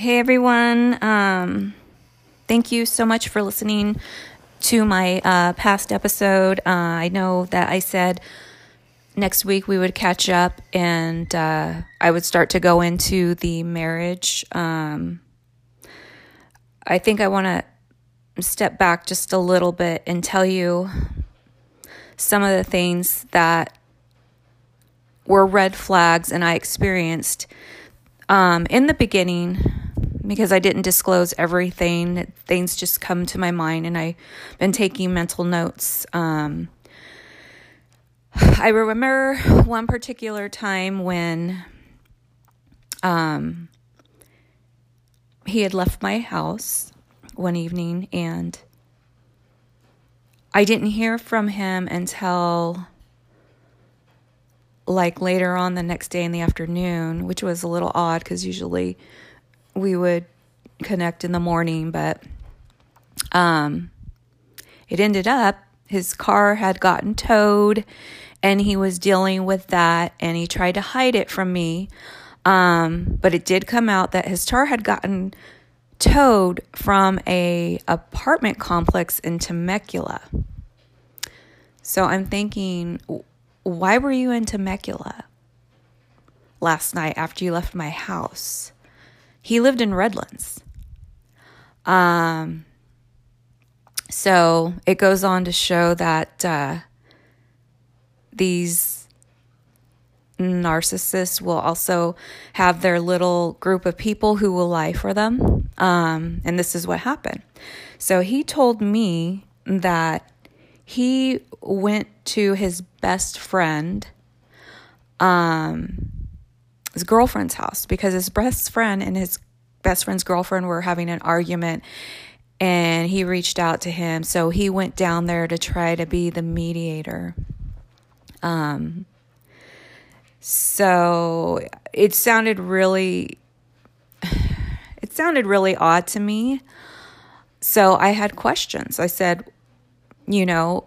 Hey everyone. Um, thank you so much for listening to my uh, past episode. Uh, I know that I said next week we would catch up and uh, I would start to go into the marriage. Um, I think I want to step back just a little bit and tell you some of the things that were red flags and I experienced um, in the beginning because I didn't disclose everything. Things just come to my mind, and I've been taking mental notes. Um, I remember one particular time when um, he had left my house one evening, and I didn't hear from him until like later on the next day in the afternoon, which was a little odd because usually we would connect in the morning, but um, it ended up his car had gotten towed and he was dealing with that and he tried to hide it from me. Um, but it did come out that his car had gotten towed from a apartment complex in Temecula. So I'm thinking, why were you in Temecula last night after you left my house? He lived in Redlands. Um, so it goes on to show that uh, these narcissists will also have their little group of people who will lie for them. Um, and this is what happened. So he told me that he went to his best friend, um, his girlfriend's house because his best friend and his best friend's girlfriend were having an argument and he reached out to him. So he went down there to try to be the mediator. Um, so it sounded really, it sounded really odd to me. So I had questions. I said, you know,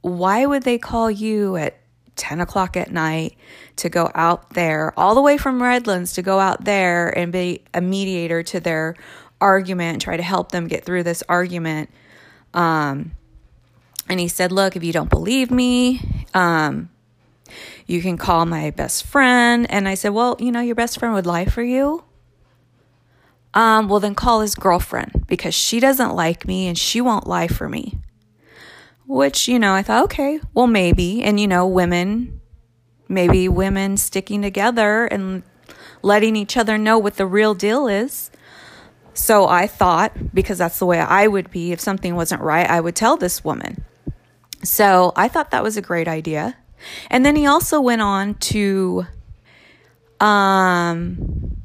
why would they call you at 10 o'clock at night to go out there, all the way from Redlands to go out there and be a mediator to their argument try to help them get through this argument. Um, and he said, Look, if you don't believe me, um, you can call my best friend. And I said, Well, you know, your best friend would lie for you. Um, well, then call his girlfriend because she doesn't like me and she won't lie for me which, you know, I thought, okay, well, maybe. And, you know, women, maybe women sticking together and letting each other know what the real deal is. So I thought, because that's the way I would be, if something wasn't right, I would tell this woman. So I thought that was a great idea. And then he also went on to um,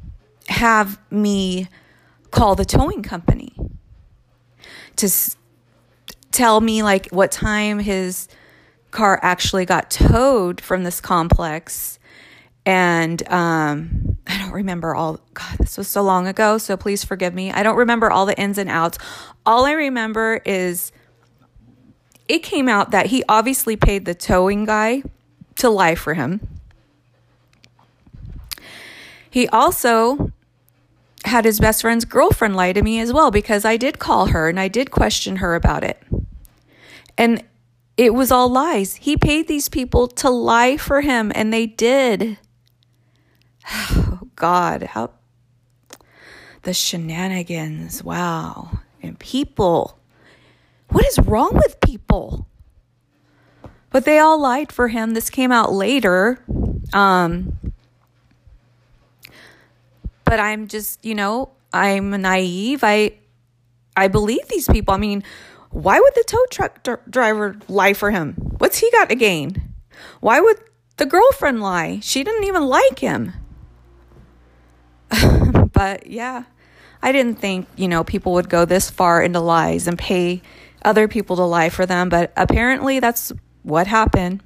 have me call the towing company to tell me like what time his car actually got towed from this complex and um, I don't remember all. God, this was so long ago, so please forgive me. I don't remember all the ins and outs. All I remember is it came out that he obviously paid the towing guy to lie for him. He also had his best friend's girlfriend lie to me as well because I did call her and I did question her about it. And it was all lies. He paid these people to lie for him, and they did. Oh, God, how the shenanigans. Wow. And people. What is wrong with people? But they all lied for him. This came out later. Um, but I'm just, you know, I'm naive. I I believe these people. I mean, why would the tow truck d- driver lie for him? What's he got to gain? Why would the girlfriend lie? She didn't even like him. but yeah, I didn't think, you know, people would go this far into lies and pay other people to lie for them, but apparently that's what happened.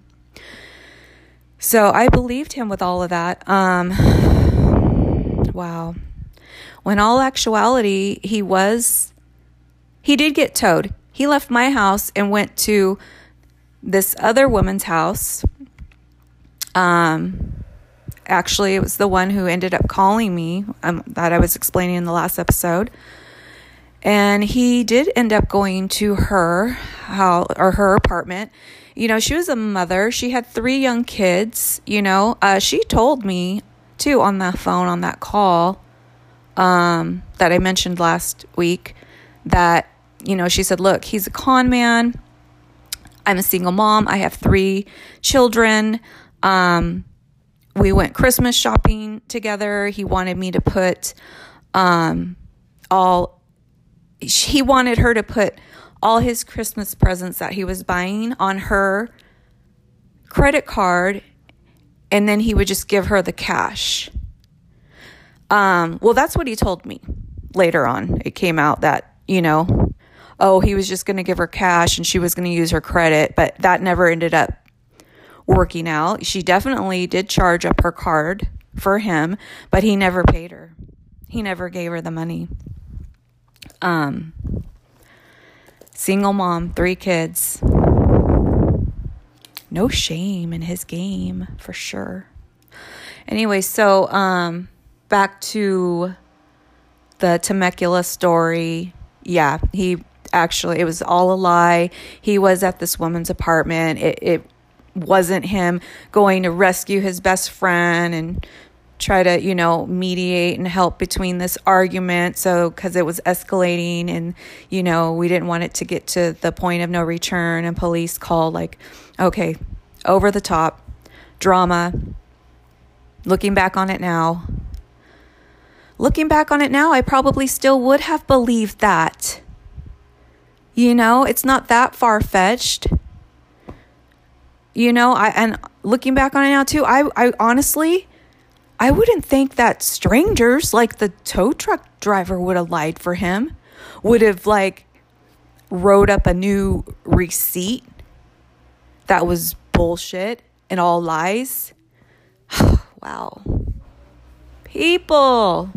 So I believed him with all of that. Um, wow. When all actuality, he was, he did get towed. He left my house and went to this other woman's house. Um, actually it was the one who ended up calling me um, that I was explaining in the last episode. And he did end up going to her how or her apartment. You know, she was a mother. She had three young kids. You know, uh, she told me too on the phone on that call um, that I mentioned last week that you know she said, "Look, he's a con man. I'm a single mom. I have three children. Um, we went Christmas shopping together. He wanted me to put um, all, he wanted her to put all his Christmas presents that he was buying on her credit card, and then he would just give her the cash. Um, well, that's what he told me later on. It came out that, you know, oh, he was just going to give her cash and she was going to use her credit, but that never ended up working out. She definitely did charge up her card for him, but he never paid her. He never gave her the money. Um single mom, three kids. No shame in his game for sure. Anyway, so um back to the Temecula story. Yeah, he actually it was all a lie. He was at this woman's apartment. It it wasn't him going to rescue his best friend and try to, you know, mediate and help between this argument. So, because it was escalating and, you know, we didn't want it to get to the point of no return and police called, like, okay, over the top, drama. Looking back on it now, looking back on it now, I probably still would have believed that. You know, it's not that far fetched. You know, I and looking back on it now too, I I honestly I wouldn't think that strangers like the tow truck driver would have lied for him. Would have like wrote up a new receipt that was bullshit and all lies. wow. People.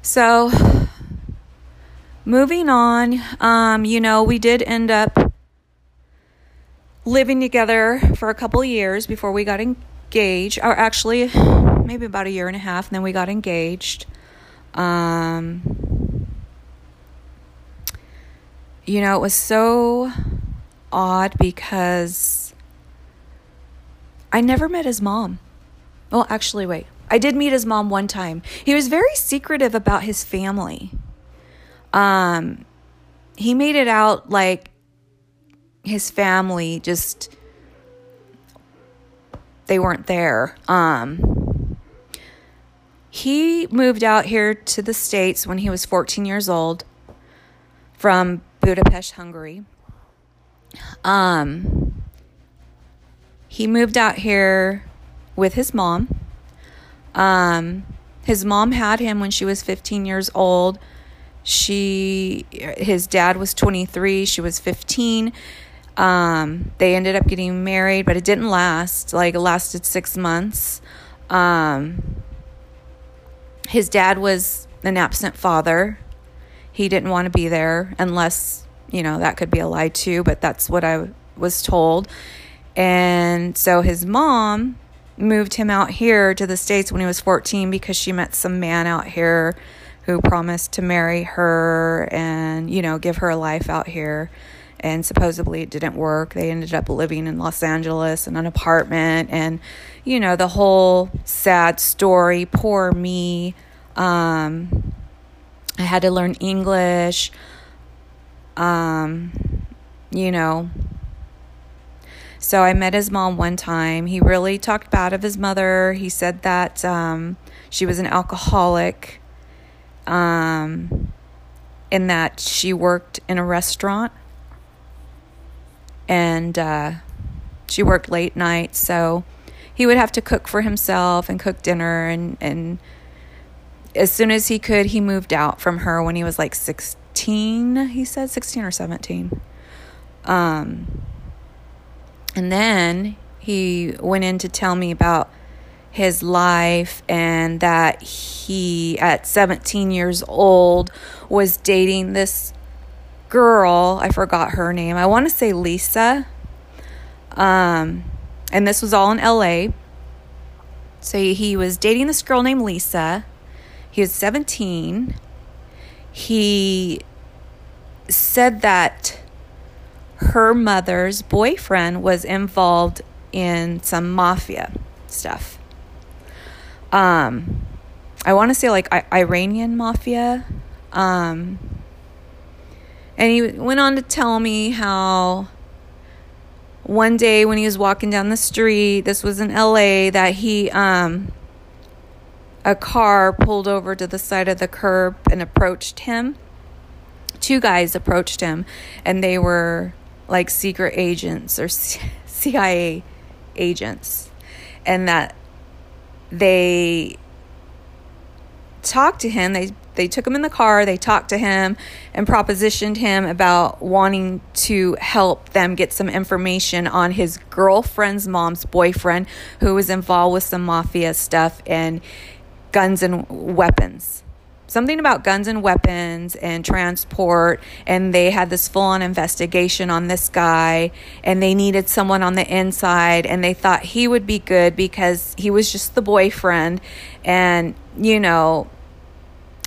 So moving on, um, you know, we did end up living together for a couple years before we got engaged, or actually, maybe about a year and a half, and then we got engaged. Um, you know, it was so odd because I never met his mom. Well, actually, wait. I did meet his mom one time. He was very secretive about his family. Um, he made it out like his family just they weren't there. Um, he moved out here to the States when he was 14 years old from Budapest, Hungary. Um, he moved out here with his mom. Um, his mom had him when she was 15 years old. She, his dad was 23, she was 15 um, they ended up getting married, but it didn't last. Like it lasted six months. Um, his dad was an absent father. He didn't want to be there unless, you know, that could be a lie too, but that's what I was told. And so his mom moved him out here to the States when he was 14 because she met some man out here who promised to marry her and, you know, give her a life out here and supposedly it didn't work. They ended up living in Los Angeles in an apartment, and you know the whole sad story. Poor me. Um, I had to learn English. Um, you know. So I met his mom one time. He really talked bad of his mother. He said that um, she was an alcoholic. Um, and that she worked in a restaurant and uh, she worked late nights, so he would have to cook for himself and cook dinner and and as soon as he could he moved out from her when he was like 16 he said 16 or 17 um and then he went in to tell me about his life and that he at 17 years old was dating this girl, I forgot her name. I want to say Lisa. Um, and this was all in LA. So he was dating this girl named Lisa. He was 17. He said that her mother's boyfriend was involved in some mafia stuff. Um, I want to say like I- Iranian mafia. Um, and he went on to tell me how one day when he was walking down the street, this was in LA, that he, um, a car pulled over to the side of the curb and approached him. Two guys approached him, and they were like secret agents or CIA agents, and that they talked to him. They they took him in the car, they talked to him and propositioned him about wanting to help them get some information on his girlfriend's mom's boyfriend who was involved with some mafia stuff and guns and weapons. Something about guns and weapons and transport, and they had this full on investigation on this guy, and they needed someone on the inside, and they thought he would be good because he was just the boyfriend, and you know,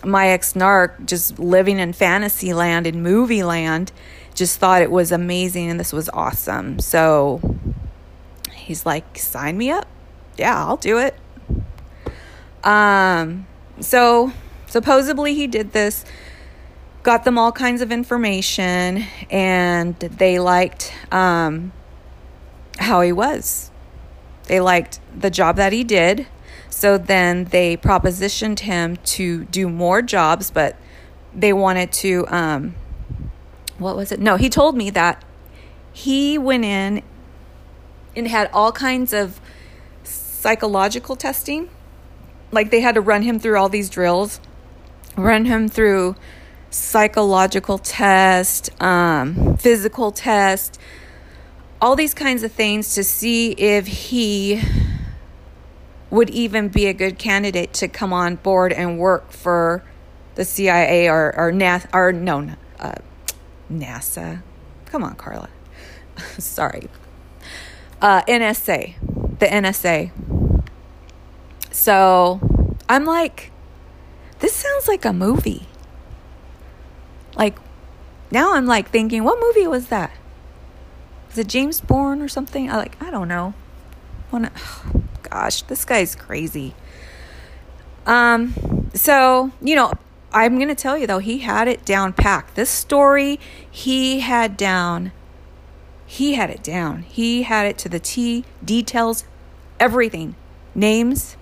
my ex narc just living in fantasy land in movie land just thought it was amazing and this was awesome. So he's like, sign me up. Yeah, I'll do it. Um, so supposedly he did this, got them all kinds of information, and they liked um, how he was. They liked the job that he did so then they propositioned him to do more jobs, but they wanted to, um, what was it? No, he told me that he went in and had all kinds of psychological testing. Like they had to run him through all these drills, run him through psychological test, um, physical test, all these kinds of things to see if he would even be a good candidate to come on board and work for the CIA or or, NASA, or no uh, NASA. Come on, Carla. Sorry. Uh, NSA, the NSA. So I'm like, sounds like a movie. Like, now I'm like thinking, what movie was that? Was it James Bourne or something? I like, I don't know. Wanna, gosh, this guy's crazy. Um, so, you know, I'm to tell you though, he had it down packed. This story, he had down. He had it down. He had it to the T, details, everything, names,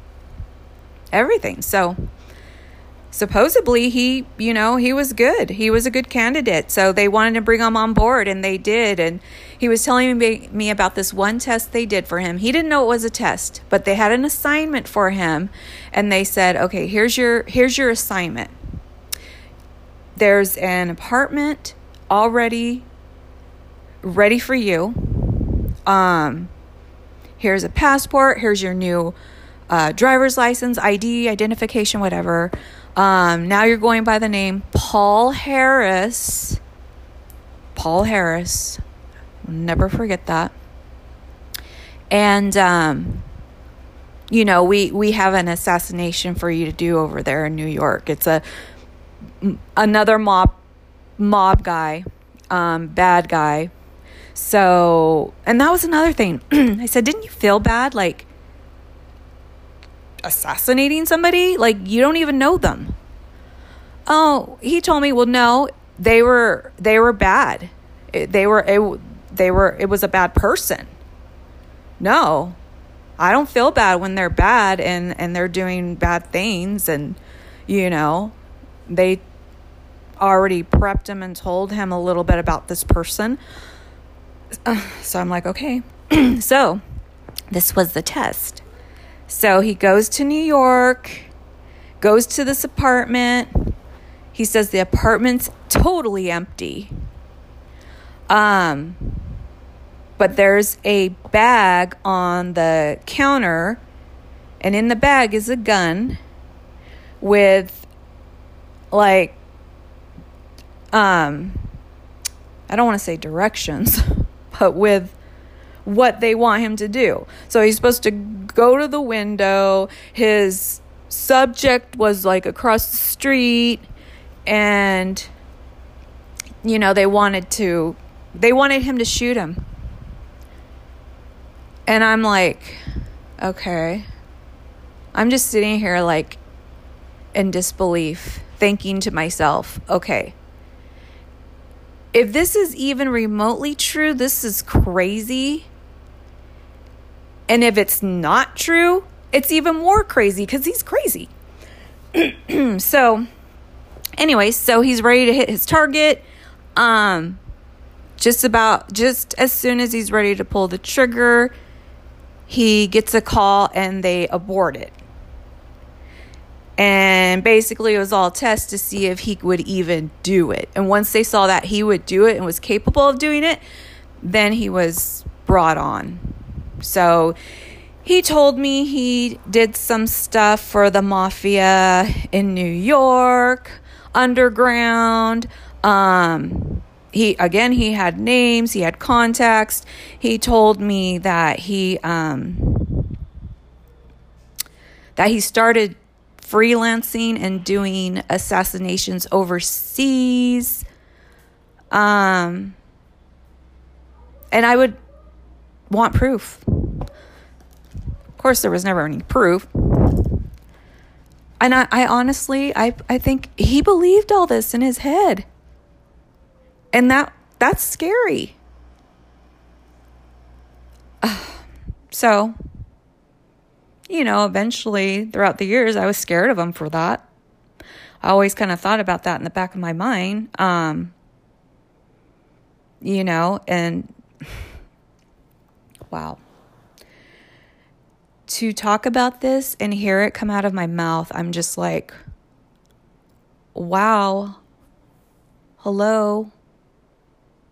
everything. So, supposedly he, you know, he was good. He was a good candidate. So they wanted to bring him on board and they did. And he was telling me, about this one test they did for him. He didn't know it was a test, but they had an assignment for him and they said, "Okay, here's your here's your assignment. There's an apartment already ready for you. Um here's a passport, here's your new uh, driver's license, ID, identification, whatever. Um, now you're going by the name Paul Harris. Paul Harris. Never forget that. And um, you know, we we have an assassination for you to do over there in New York. It's a another mob mob guy, um, bad guy. So, and that was another thing. I said, didn't you feel bad, like assassinating somebody? Like you don't even know them. Oh, he told me, well, no, they were they were bad. Eh, they were it, they were it was a bad person. No. I don't feel bad when they're bad and and they're doing bad things and you know, they already prepped him and told him a little bit about this person. Uh, so I'm like, okay. so, this was the test. So he goes to New York, goes to this apartment. He says the apartment's totally empty. Um, but there's a bag on the counter, and in the bag is a gun with like um I don't want to say directions, but with what they want him to do. So he's supposed to go to the window. His subject was like across the street and you know, they wanted to they wanted him to shoot him. And I'm like, okay. I'm just sitting here like in disbelief, thinking to myself, okay, if this is even remotely true, this is crazy. And if it's not true, it's even more crazy because he's crazy. so, anyway, so he's ready to hit his target. Um, just about, just as soon as he's ready to pull the trigger, he gets a call and they abort it. And basically, it was all a test to see if he would even do it. And once they saw that he would do it and was capable of doing it, then he was brought on. So he told me he did some stuff for the mafia in New York, underground. Um, he again he had names, he had contacts. He told me that he um, that he started freelancing and doing assassinations overseas. Um, and I would want proof. Of course, there was never any proof. And I, I honestly, I, I think he believed all this in his head. And that that's scary. so, you know, eventually throughout the years, I was scared of him for that. I always kind of thought about that in the back of my mind. Um, you know, and wow. To talk about this and hear it come out of my mouth, I'm just like, wow. Hello.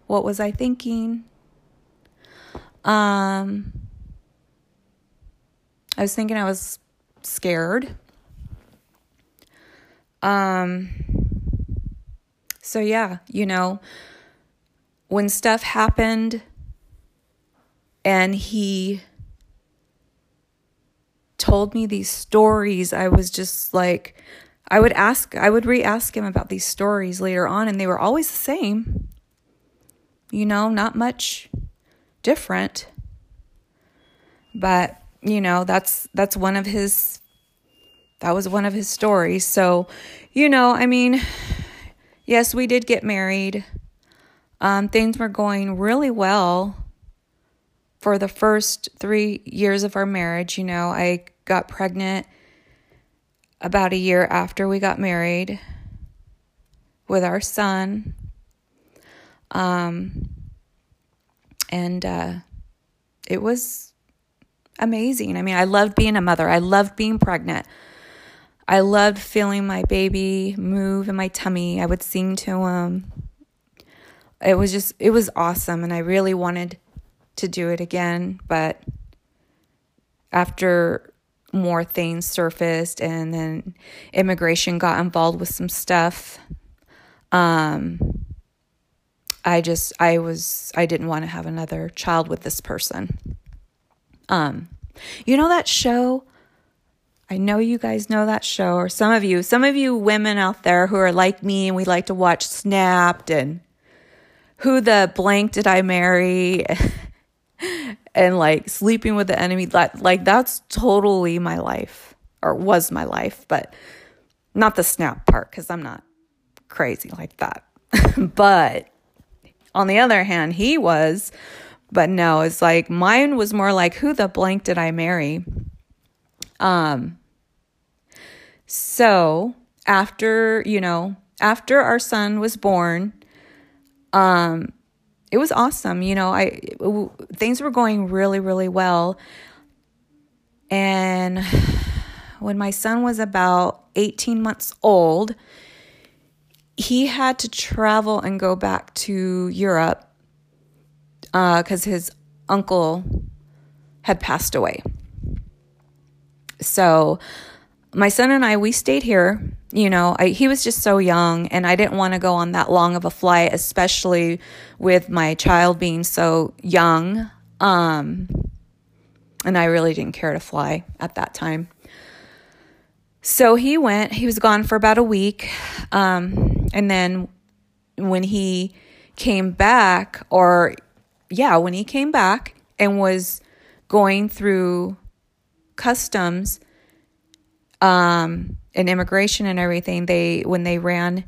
What was I thinking? Um, I was thinking I was scared. Um, so yeah, you know, when stuff happened and he told me these stories, I was just like, I would ask, I would re ask him about these stories later on, and they were always the same you know, not much different. But, you know, that's that's one of his that was one of his stories. So, you know, I mean, yes, we did get married. Um, things were going really well for the first three years of our marriage. You know, I got pregnant about a year after we got married with our son. Um, and uh, it was amazing. I mean, I loved being a mother, I loved being pregnant. I loved feeling my baby move in my tummy. I would sing to him. It was just, it was awesome. And I really wanted to do it again. But after more things surfaced and then immigration got involved with some stuff, um, I just I was I didn't want to have another child with this person. Um you know that show I know you guys know that show or some of you some of you women out there who are like me and we like to watch Snapped and who the blank did I marry and like sleeping with the enemy that like that's totally my life or was my life but not the snap part cuz I'm not crazy like that. but on the other hand, he was. But no, it's like mine was more like who the blank did I marry? Um so after, you know, after our son was born, um it was awesome. You know, I things were going really really well. And when my son was about 18 months old, he had to travel and go back to Europe because uh, his uncle had passed away. So my son and I, we stayed here. You know, I, he was just so young, and I didn't want to go on that long of a flight, especially with my child being so young. Um, and I really didn't care to fly at that time. So he went, he was gone for about a week. Um, and then when he came back, or yeah, when he came back and was going through customs um, and immigration and everything, they when they ran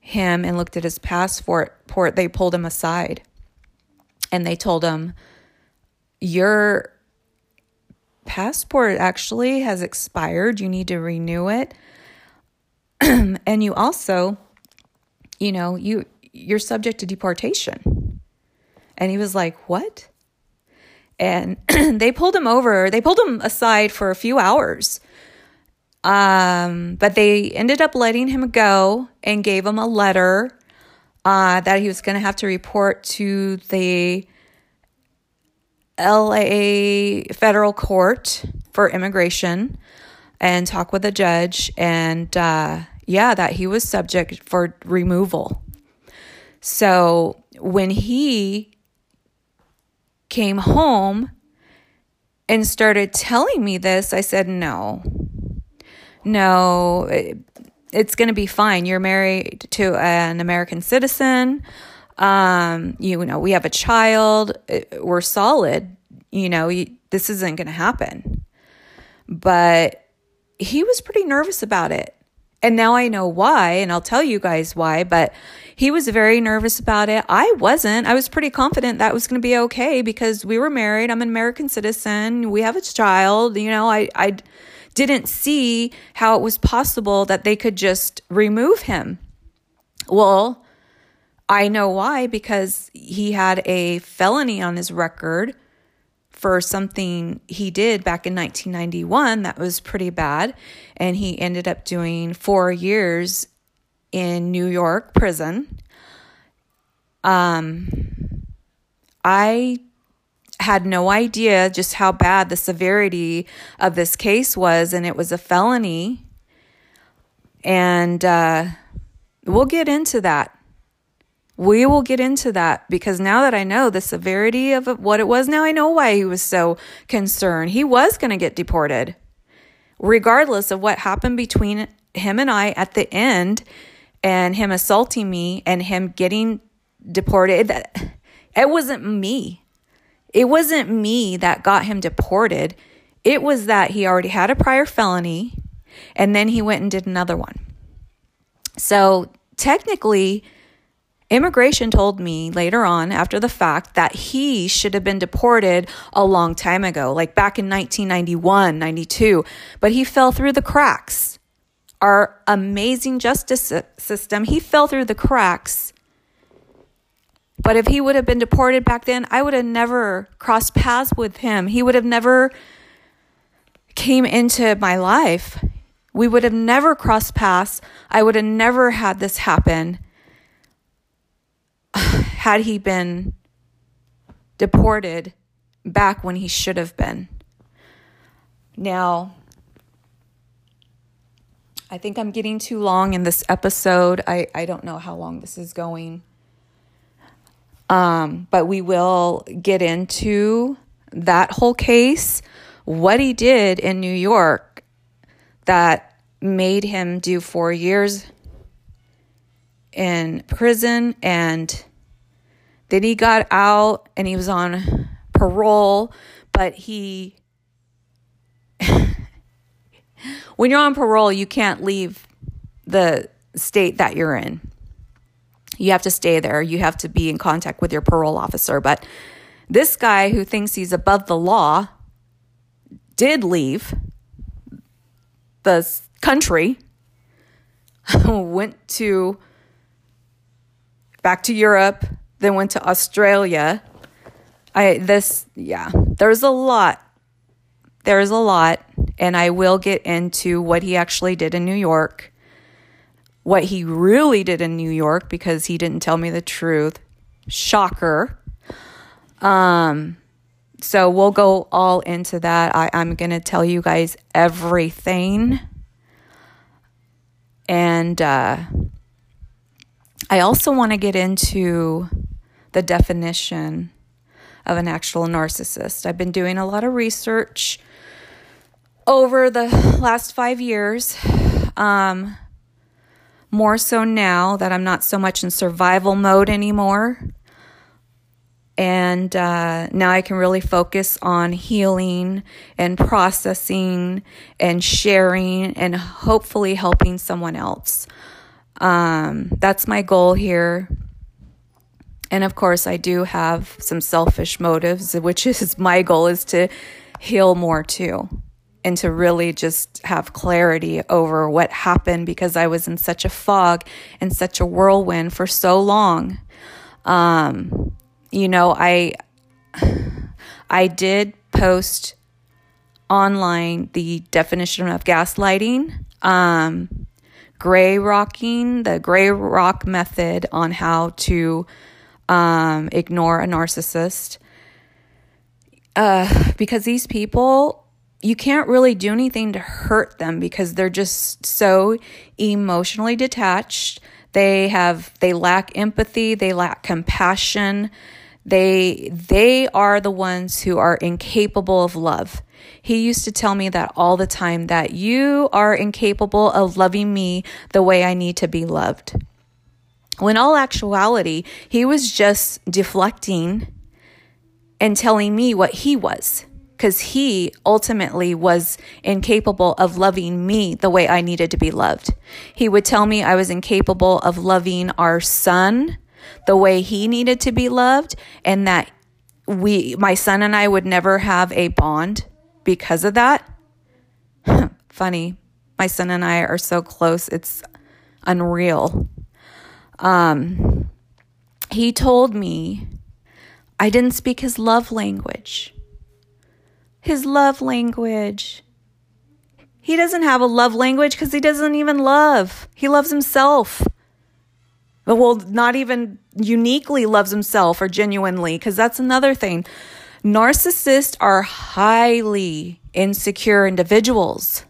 him and looked at his passport, port, they pulled him aside and they told him, Your passport actually has expired. You need to renew it. and you also, you know, you you're subject to deportation. And he was like, What? And they pulled him over, they pulled him aside for a few hours um, but they ended up letting him go and gave him a letter uh, that he was going to have to report to the LA federal court for immigration and talk with the judge. And uh, yeah, that he was subject for removal. So when he came home and started telling me this, I said, no, no, it, it's going to be fine. You're married to an American citizen. Um, you know, we have a child. We're solid. You know, this isn't going to happen. But he was pretty nervous about it. And now I know why, and I'll tell you guys why, but he was very nervous about it. I wasn't. I was pretty confident that was going to be okay because we were married. I'm an American citizen. We have a child. You know, I, I, didn't see how it was possible that they could just remove him. Well, I know why because he had a felony on his record for something he did back in 1991 that was pretty bad. And he ended up doing four years in New York prison. Um, I had no idea just how bad the severity of this case was, and it was a felony. And uh, we'll get into that. We will get into that because now that I know the severity of what it was, now I know why he was so concerned. He was going to get deported, regardless of what happened between him and I at the end and him assaulting me and him getting deported. That It wasn't me. It wasn't me that got him deported. It was that he already had a prior felony and then he went and did another one. So technically, immigration told me later on after the fact that he should have been deported a long time ago, like back in 1991, 92, but he fell through the cracks. Our amazing justice system, he fell through the cracks but if he would have been deported back then, I would have never crossed paths with him. He would have never came into my life. We would have never crossed paths. I would have never had this happen had he been deported back when he should have been. Now, I think I'm getting too long in this episode. I, I don't know how long this is going. Um, but we will get into that whole case, what he did in New York that made him do four years in prison. And then he got out and he was on parole, but he. when you're on parole, you can't leave the state that you're in. You have to stay there. You have to be in contact with your parole officer. But this guy who thinks he's above the law did leave the country, went to back to Europe, then went to Australia. I this yeah, there's a lot. There's a lot and I will get into what he actually did in New York what he really did in New York because he didn't tell me the truth. Shocker. Um, so we'll go all into that. I, I'm going to tell you guys everything. And uh, I also want to get into the definition of an actual narcissist. I've been doing a lot of research over the last five years. Um, more so now that I'm not so much in survival mode anymore. And uh, now I can really focus on healing and processing and sharing and hopefully helping someone else. Um, that's my goal here. And of course, I do have some selfish motives, which is my goal is to heal more too and to really just have clarity over what happened because I was in such a fog and such a whirlwind for so long. Um, you know, I I did post online the definition of gaslighting, um, gray rocking, the gray rock method on how to um, ignore a narcissist. Uh, because these people, you can't really do anything to hurt them because they're just so emotionally detached. They have, they lack empathy, they lack compassion they they are the ones who are incapable of love. He used to tell me that all the time that you are incapable of loving me the way I need to be loved. When all actuality, he was just deflecting and telling me what he was because he ultimately was incapable of loving me the way I needed to be loved. He would tell me I was incapable of loving our son the way he needed to be loved and that we my son and I would never have a bond because of that. Funny. My son and I are so close. It's unreal. Um he told me I didn't speak his love language. His love language. He doesn't have a love language because he doesn't even love. He loves himself well, not even uniquely loves himself or genuinely, because that's another thing. Narcissists are highly insecure individuals.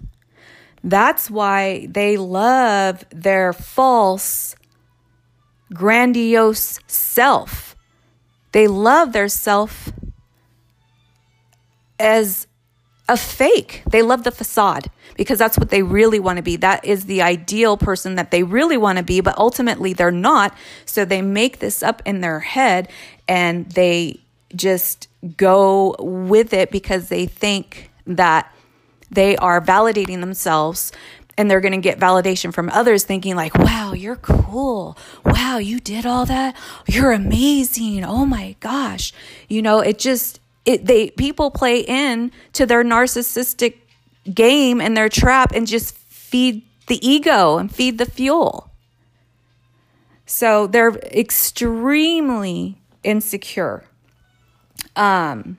That's why they love their false, grandiose self. They love their self as a fake. They love the facade because that's what they really want to be. That is the ideal person that they really want to be, but ultimately they're not. So they make this up in their head and they just go with it because they think that they are validating themselves and they're going to get validation from others thinking like wow you're cool wow you did all that you're amazing oh my gosh you know it just it they people play in to their narcissistic game and their trap and just feed the ego and feed the fuel. So they're extremely insecure. Um,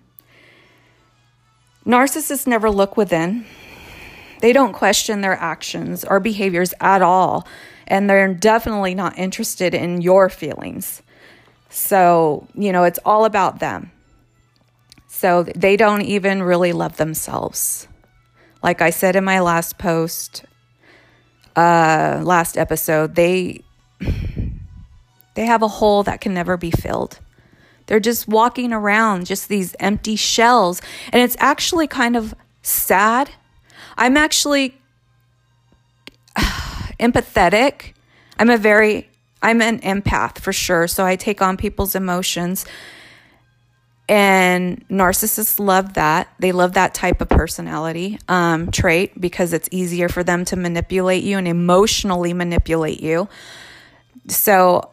narcissists never look within. They don't question their actions or behaviors at all. And they're definitely not interested in your feelings. So, you know, it's all about them. So they don't even really love themselves. Like I said in my last post, uh, last episode, they they have a hole that can never be filled. They're just walking around, just these empty shells. And it's actually kind of sad. I'm actually empathetic. I'm a very, I'm an empath for sure. So I take on people's emotions. And narcissists love that. They love that type of personality um, trait because it's easier for them to manipulate you and emotionally manipulate you. So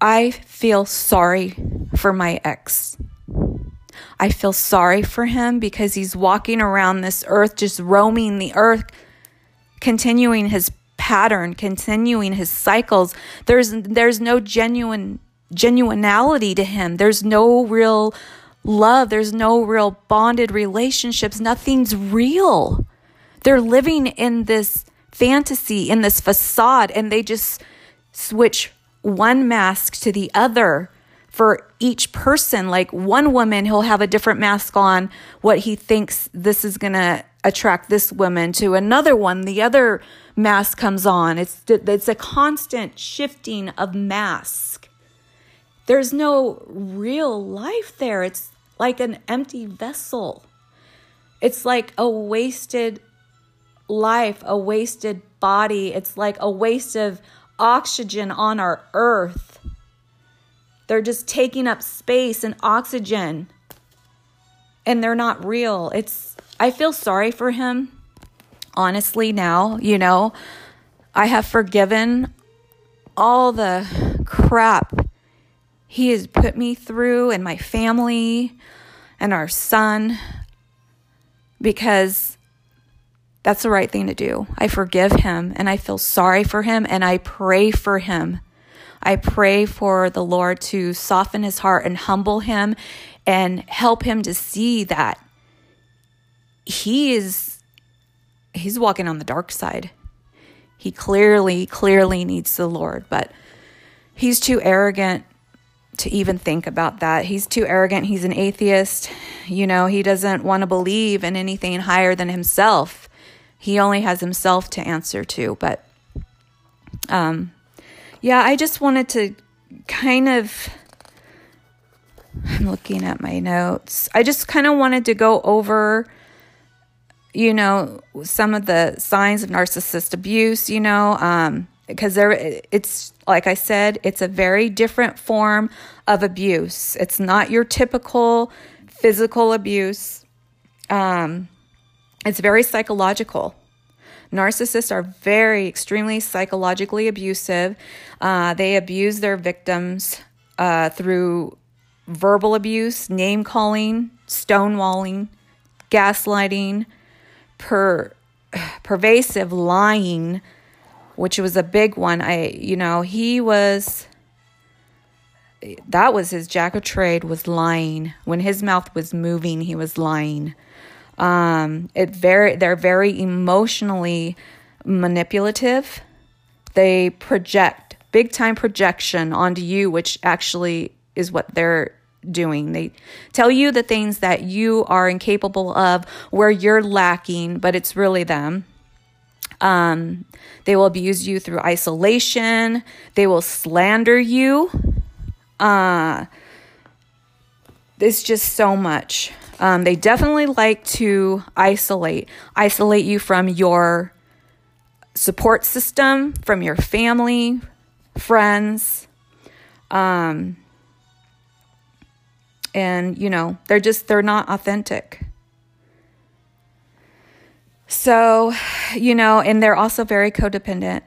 I feel sorry for my ex. I feel sorry for him because he's walking around this earth, just roaming the earth, continuing his pattern, continuing his cycles. There's there's no genuine genuinity to him. There's no real love, there's no real bonded relationships. Nothing's real. They're living in this fantasy, in this facade, and they just switch one mask to the other for each person. Like one woman, he'll have a different mask on what he thinks this is going to attract this woman to another one. The other mask comes on. It's, it's a constant shifting of masks there's no real life there. It's like an empty vessel. It's like a wasted life, a wasted body. It's like a waste of oxygen on our earth. They're just taking up space and oxygen. And they're not real. It's I feel sorry for him. Honestly now, you know, I have forgiven all the crap he has put me through and my family and our son because that's the right thing to do. I forgive him and I feel sorry for him and I pray for him. I pray for the Lord to soften his heart and humble him and help him to see that he is he's walking on the dark side. He clearly clearly needs the Lord, but he's too arrogant to even think about that. He's too arrogant. He's an atheist. You know, he doesn't want to believe in anything higher than himself. He only has himself to answer to. But um, yeah, I just wanted to kind of. I'm looking at my notes. I just kind of wanted to go over, you know, some of the signs of narcissist abuse, you know, um, because there it's like I said, it's a very different form of abuse. It's not your typical physical abuse. Um, it's very psychological. Narcissists are very, extremely psychologically abusive. Uh, they abuse their victims uh, through verbal abuse, name calling, stonewalling, gaslighting, per, pervasive lying, which was a big one. I, you know, he was that was his jack of trade was lying. When his mouth was moving, he was lying. Um, it very they're very emotionally manipulative. They project big time projection onto you, which actually is what they're doing. They tell you the things that you are incapable of, where you're lacking, but it's really them. Um, they will abuse you through isolation. They will slander you. Uh, it's just so much. Um, they definitely like to isolate, isolate you from your support system, from your family, friends. Um, and, you know, they're just, they're not authentic. So, you know, and they're also very codependent.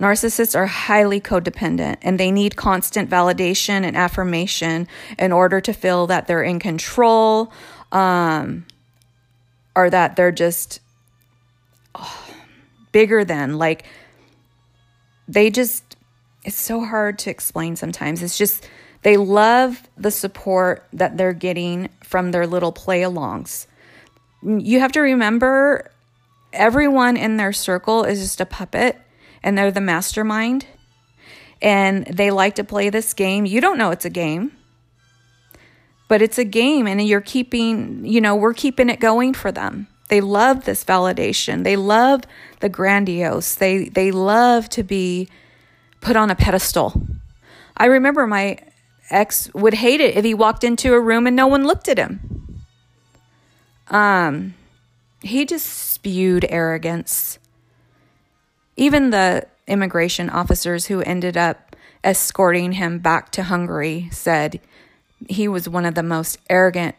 Narcissists are highly codependent and they need constant validation and affirmation in order to feel that they're in control um, or that they're just oh, bigger than. Like, they just, it's so hard to explain sometimes. It's just, they love the support that they're getting from their little play alongs. You have to remember everyone in their circle is just a puppet and they're the mastermind and they like to play this game. You don't know it's a game, but it's a game and you're keeping, you know, we're keeping it going for them. They love this validation. They love the grandiose. They they love to be put on a pedestal. I remember my ex would hate it if he walked into a room and no one looked at him. Um he just spewed arrogance. Even the immigration officers who ended up escorting him back to Hungary said he was one of the most arrogant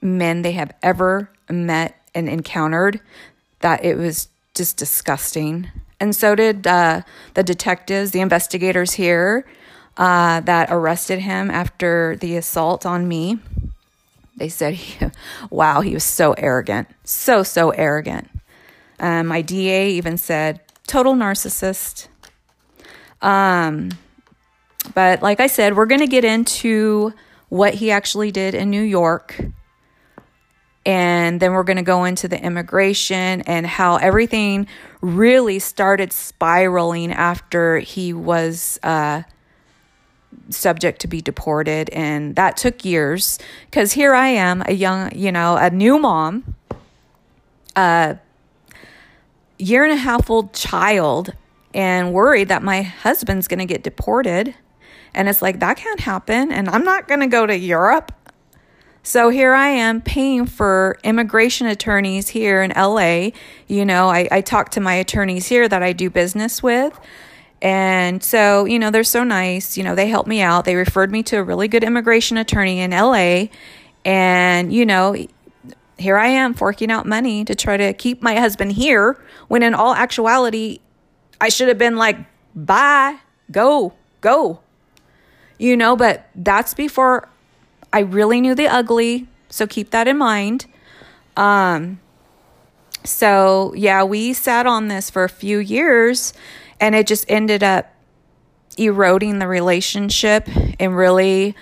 men they have ever met and encountered, that it was just disgusting. And so did uh, the detectives, the investigators here uh, that arrested him after the assault on me. They said, wow, he was so arrogant. So, so arrogant. Um, my DA even said, total narcissist. Um, but like I said, we're going to get into what he actually did in New York. And then we're going to go into the immigration and how everything really started spiraling after he was uh, subject to be deported. And that took years because here I am, a young, you know, a new mom, a year and a half old child and worried that my husband's going to get deported And it's like, that can't happen. And I'm not going to go to Europe. So here I am paying for immigration attorneys here in LA. You know, I, I talk to my attorneys here that I do business with. And so, you know, they're so nice. You know, they helped me out. They referred me to a really good immigration attorney in LA. And, you know, here I am forking out money to try to keep my husband here when in all actuality, I should have been like, bye, go, go. You know, but that's before I really knew the ugly. So keep that in mind. Um, so yeah, we sat on this for a few years and it just ended up eroding the relationship and really,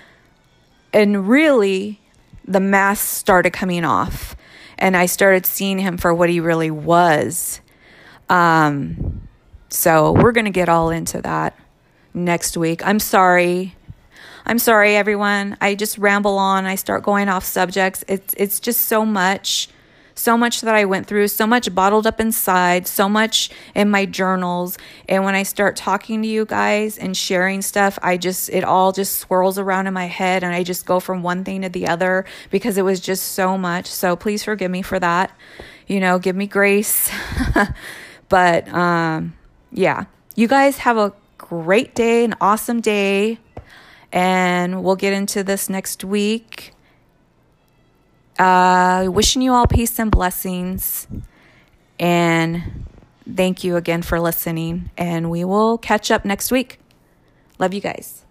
and really the mask started coming off and I started seeing him for what he really was. Um, so we're going to get all into that next week. I'm sorry. I'm sorry everyone. I just ramble on. I start going off subjects. It's it's just so much so much that I went through, so much bottled up inside, so much in my journals. And when I start talking to you guys and sharing stuff, I just, it all just swirls around in my head and I just go from one thing to the other because it was just so much. So please forgive me for that. You know, give me grace. but um, yeah, you guys have a great day, an awesome day. And we'll get into this next week. Uh, wishing you all peace and blessings. And thank you again for listening. And we will catch up next week. Love you guys.